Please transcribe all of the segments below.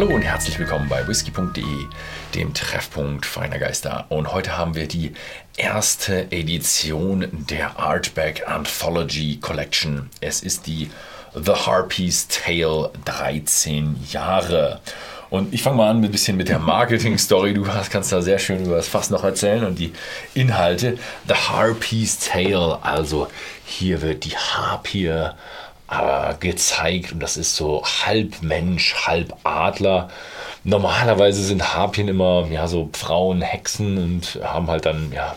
Hallo und herzlich willkommen bei whisky.de, dem Treffpunkt feiner Geister. Und heute haben wir die erste Edition der Artback Anthology Collection. Es ist die The Harpy's Tale 13 Jahre. Und ich fange mal an mit ein bisschen mit der Marketing-Story. Du kannst da sehr schön über das Fass noch erzählen und die Inhalte. The Harpy's Tale, also hier wird die Harpie gezeigt und das ist so halb Mensch, halb Adler. Normalerweise sind Harpien immer ja so Frauen, Hexen und haben halt dann ja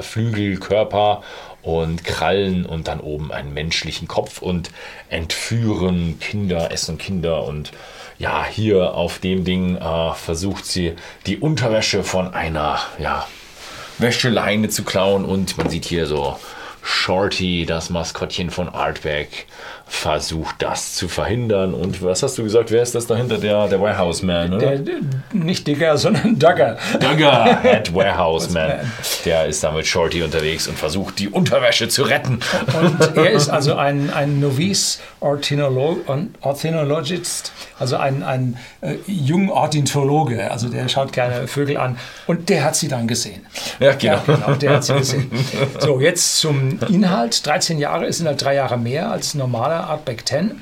Flügel, Körper und Krallen und dann oben einen menschlichen Kopf und entführen Kinder, essen Kinder und ja, hier auf dem Ding äh, versucht sie die Unterwäsche von einer ja, Wäscheleine zu klauen und man sieht hier so Shorty, das Maskottchen von Artback, versucht das zu verhindern. Und was hast du gesagt, wer ist das dahinter? Der, der Warehouse Man, oder? Der, nicht Digger, sondern Dugger. Dugger, Head Warehouse Man. Der ist da mit Shorty unterwegs und versucht, die Unterwäsche zu retten. Und er ist also ein, ein Novice Ornithologist, also ein, ein äh, junger Ornithologe. Also der schaut gerne Vögel an. Und der hat sie dann gesehen. Ja, genau. Ja, genau der hat sie gesehen. So, jetzt zum Inhalt. 13 Jahre ist sind halt drei Jahre mehr als normaler Artback 10.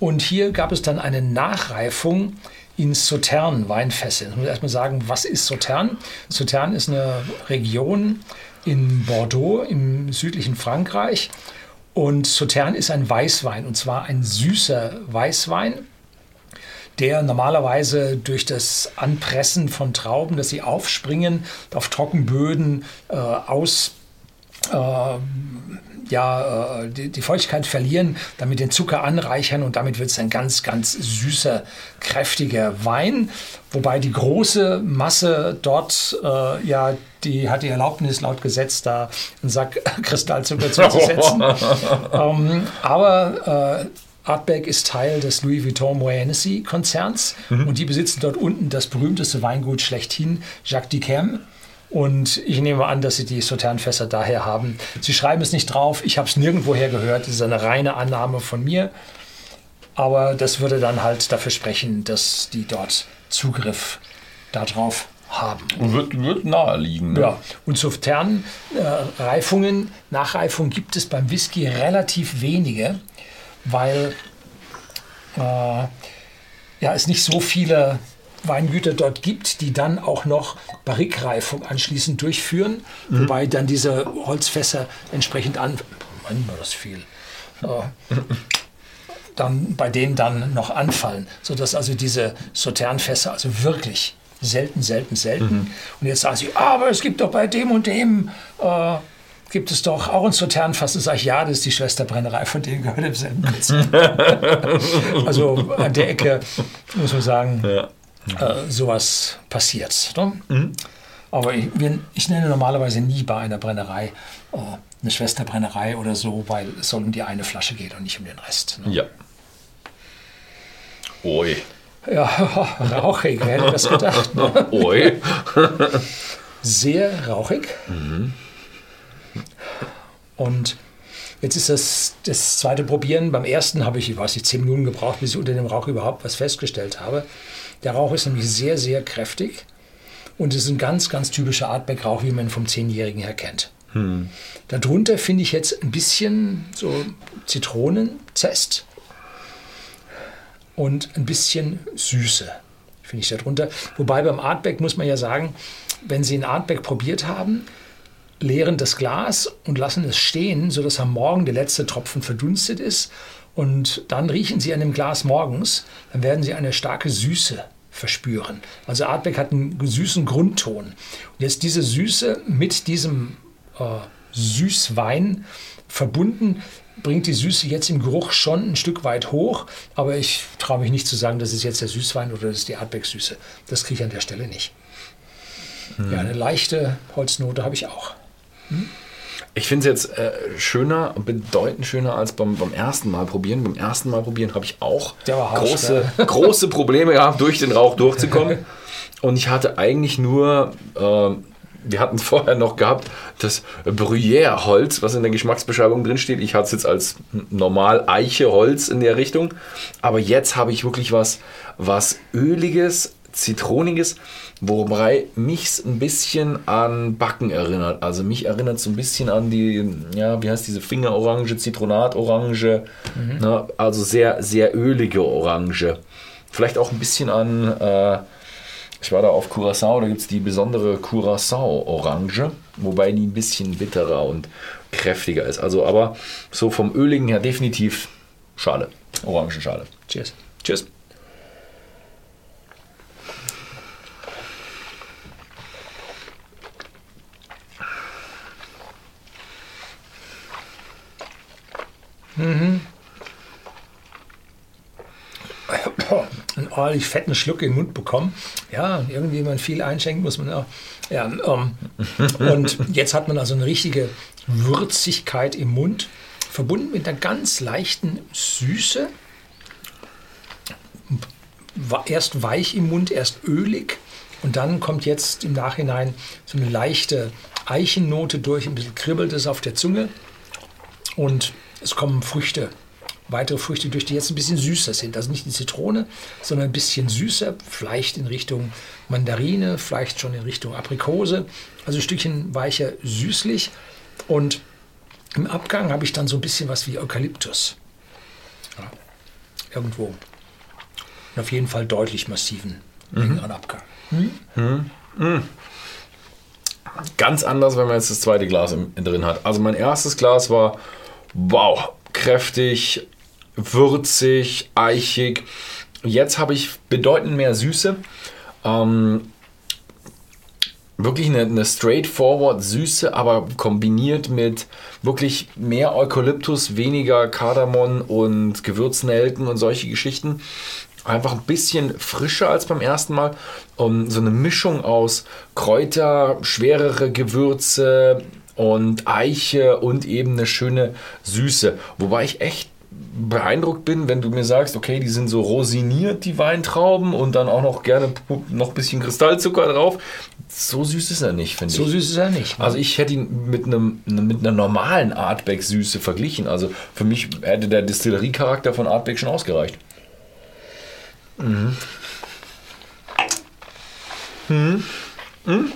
Und hier gab es dann eine Nachreifung in Sautern Weinfässer. Ich muss erstmal sagen, was ist Sautern? Sautern ist eine Region in Bordeaux im südlichen Frankreich. Und Sautern ist ein Weißwein und zwar ein süßer Weißwein, der normalerweise durch das Anpressen von Trauben, dass sie aufspringen, auf Trockenböden äh, aus ja, äh, die, die, Feuchtigkeit verlieren, damit den Zucker anreichern und damit wird es ein ganz, ganz süßer, kräftiger Wein. Wobei die große Masse dort, äh, ja, die hat die Erlaubnis laut Gesetz, da einen Sack Kristallzucker zuzusetzen. ähm, aber äh, Artback ist Teil des Louis Vuitton Moet Hennessy Konzerns mhm. und die besitzen dort unten das berühmteste Weingut schlechthin, Jacques Dicam. Und ich nehme an, dass Sie die Sauternfässer daher haben. Sie schreiben es nicht drauf, ich habe es nirgendwoher gehört, das ist eine reine Annahme von mir. Aber das würde dann halt dafür sprechen, dass die dort Zugriff darauf haben. Und wird, wird naheliegen. Ne? Ja, und Sauternreifungen, äh, Nachreifung gibt es beim Whisky relativ wenige, weil äh, ja, es nicht so viele Weingüter dort gibt, die dann auch noch Barrikreifung anschließend durchführen, mhm. wobei dann diese Holzfässer entsprechend an, manchmal das viel, äh, dann bei denen dann noch anfallen, sodass also diese Sauternfässer also wirklich selten, selten, selten. Mhm. Und jetzt sagen sie, aber es gibt doch bei dem und dem äh, gibt es doch auch ein Sauternfass. Und sage ich, ja, das ist die Schwesterbrennerei, von denen gehört im selben Also an der Ecke muss man sagen, ja äh, sowas passiert. Ne? Mhm. Aber ich, ich, nenne normalerweise nie bei einer Brennerei äh, eine Schwesterbrennerei oder so, weil es soll um die eine Flasche geht und nicht um den Rest. Ne? Ja. Oi. Ja, rauchig, wer hätte das gedacht? Ne? Oi. Sehr rauchig. Mhm. Und jetzt ist das, das zweite Probieren. Beim ersten habe ich, ich weiß nicht, zehn Minuten gebraucht, bis ich unter dem Rauch überhaupt was festgestellt habe. Der Rauch ist nämlich sehr, sehr kräftig und es ist ein ganz, ganz typischer Artback-Rauch, wie man ihn vom Zehnjährigen her kennt. Hm. Darunter finde ich jetzt ein bisschen so Zitronenzest und ein bisschen Süße, finde ich darunter. Wobei beim Artback muss man ja sagen, wenn Sie ein Artback probiert haben, leeren das Glas und lassen es stehen, sodass am Morgen der letzte Tropfen verdunstet ist und dann riechen Sie an dem Glas morgens, dann werden Sie eine starke Süße verspüren. Also Artbeck hat einen süßen Grundton. Und jetzt diese Süße mit diesem äh, Süßwein verbunden, bringt die Süße jetzt im Geruch schon ein Stück weit hoch, aber ich traue mich nicht zu sagen, das ist jetzt der Süßwein oder das ist die Artbeck-Süße. Das kriege ich an der Stelle nicht. Hm. Ja, eine leichte Holznote habe ich auch. Hm? Ich finde es jetzt äh, schöner, bedeutend schöner als beim, beim ersten Mal probieren. Beim ersten Mal probieren habe ich auch große, große Probleme gehabt, durch den Rauch durchzukommen. Und ich hatte eigentlich nur äh, wir hatten vorher noch gehabt das Bruyère-Holz, was in der Geschmacksbeschreibung drin steht. Ich hatte es jetzt als normal Eiche-Holz in der Richtung. Aber jetzt habe ich wirklich was, was Öliges, Zitroniges, wobei mich ein bisschen an Backen erinnert. Also mich erinnert es ein bisschen an die, ja, wie heißt diese Fingerorange, Zitronatorange. Mhm. Ne? Also sehr, sehr ölige Orange. Vielleicht auch ein bisschen an, äh, ich war da auf Curacao, da gibt es die besondere Curacao-Orange, wobei die ein bisschen bitterer und kräftiger ist. Also aber so vom Öligen her definitiv Schale, Orangenschale. Cheers. Cheers. Mhm. einen ordentlich fetten Schluck in den Mund bekommen. Ja, irgendwie, wenn man viel einschenkt, muss man auch. Ja, ähm, und jetzt hat man also eine richtige Würzigkeit im Mund, verbunden mit einer ganz leichten Süße. Erst weich im Mund, erst ölig. Und dann kommt jetzt im Nachhinein so eine leichte Eichennote durch, ein bisschen kribbelt es auf der Zunge. Und es kommen Früchte, weitere Früchte durch, die jetzt ein bisschen süßer sind. Also nicht die Zitrone, sondern ein bisschen süßer, vielleicht in Richtung Mandarine, vielleicht schon in Richtung Aprikose. Also ein Stückchen weicher süßlich. Und im Abgang habe ich dann so ein bisschen was wie Eukalyptus. Ja, irgendwo. Und auf jeden Fall deutlich massiven mhm. Abgang. Mhm. Mhm. Ganz anders, wenn man jetzt das zweite Glas drin hat. Also mein erstes Glas war wow, kräftig, würzig, eichig. Jetzt habe ich bedeutend mehr Süße. Ähm, wirklich eine, eine straightforward Süße, aber kombiniert mit wirklich mehr Eukalyptus, weniger Kardamom und Gewürznelken und solche Geschichten. Einfach ein bisschen frischer als beim ersten Mal. Um, so eine Mischung aus Kräuter, schwerere Gewürze, und Eiche und eben eine schöne Süße. Wobei ich echt beeindruckt bin, wenn du mir sagst, okay, die sind so rosiniert, die Weintrauben, und dann auch noch gerne noch ein bisschen Kristallzucker drauf. So süß ist er nicht, finde ich. So süß ist er nicht. Ne? Also ich hätte ihn mit, einem, mit einer normalen Artback-Süße verglichen. Also für mich hätte der Distillerie-Charakter von Artback schon ausgereicht. Mhm. Mhm. Mhm.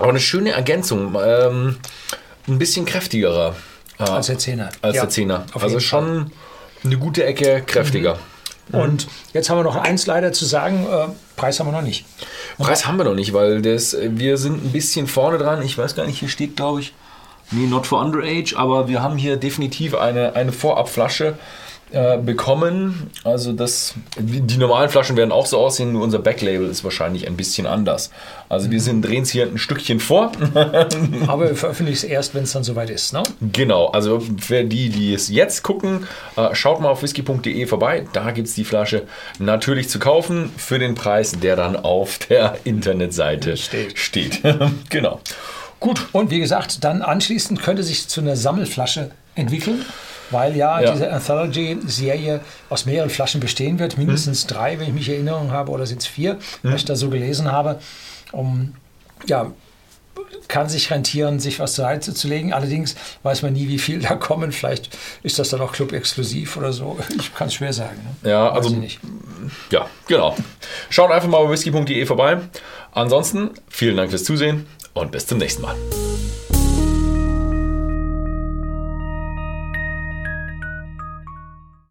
Aber eine schöne Ergänzung. Ähm, ein bisschen kräftigerer. Äh, als der Zehner. Als ja, der Zehner. Also schon eine gute Ecke kräftiger. Mhm. Und jetzt haben wir noch eins leider zu sagen, äh, Preis haben wir noch nicht. Und Preis haben wir noch nicht, weil das, wir sind ein bisschen vorne dran. Ich weiß gar nicht, hier steht glaube ich, nee, not for underage, aber wir haben hier definitiv eine, eine Vorabflasche äh, bekommen. Also das, die normalen Flaschen werden auch so aussehen, nur unser Backlabel ist wahrscheinlich ein bisschen anders. Also wir sind, drehen es hier ein Stückchen vor. Aber wir veröffentlichen es erst, wenn es dann soweit ist. Ne? Genau, also für die, die es jetzt gucken, äh, schaut mal auf whisky.de vorbei. Da gibt es die Flasche natürlich zu kaufen für den Preis, der dann auf der Internetseite steht. steht. genau. Gut. Und wie gesagt, dann anschließend könnte sich zu einer Sammelflasche entwickeln weil ja, ja. diese Anthology-Serie aus mehreren Flaschen bestehen wird, mindestens hm. drei, wenn ich mich Erinnerung habe, oder sind es vier, hm. was ich da so gelesen habe. Um, ja, kann sich rentieren, sich was zur Seite zu legen. Allerdings weiß man nie, wie viel da kommen. Vielleicht ist das dann auch Club-exklusiv oder so. Ich kann es schwer sagen. Ne? Ja, weiß also ja, genau. Schaut einfach mal bei whisky.de vorbei. Ansonsten vielen Dank fürs Zusehen und bis zum nächsten Mal.